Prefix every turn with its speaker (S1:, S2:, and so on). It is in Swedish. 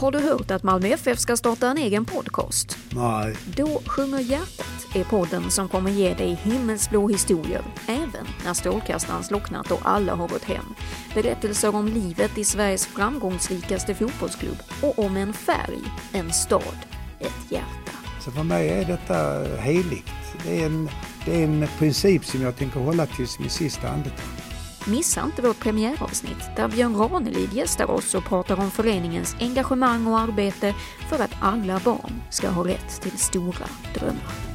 S1: Har du hört att Malmö FF ska starta en egen podcast?
S2: Nej.
S1: Då sjunger hjärtat är podden som kommer ge dig himmelsblå historier, även när strålkastaren slocknat och alla har gått hem. Berättelser om livet i Sveriges framgångsrikaste fotbollsklubb och om en färg, en stad, ett hjärta.
S2: Så för mig är detta heligt. Det är en, det är en princip som jag tänker hålla tills min sista andetag.
S1: Missa inte vårt premiäravsnitt där Björn Ranelid gästar oss och pratar om föreningens engagemang och arbete för att alla barn ska ha rätt till stora drömmar.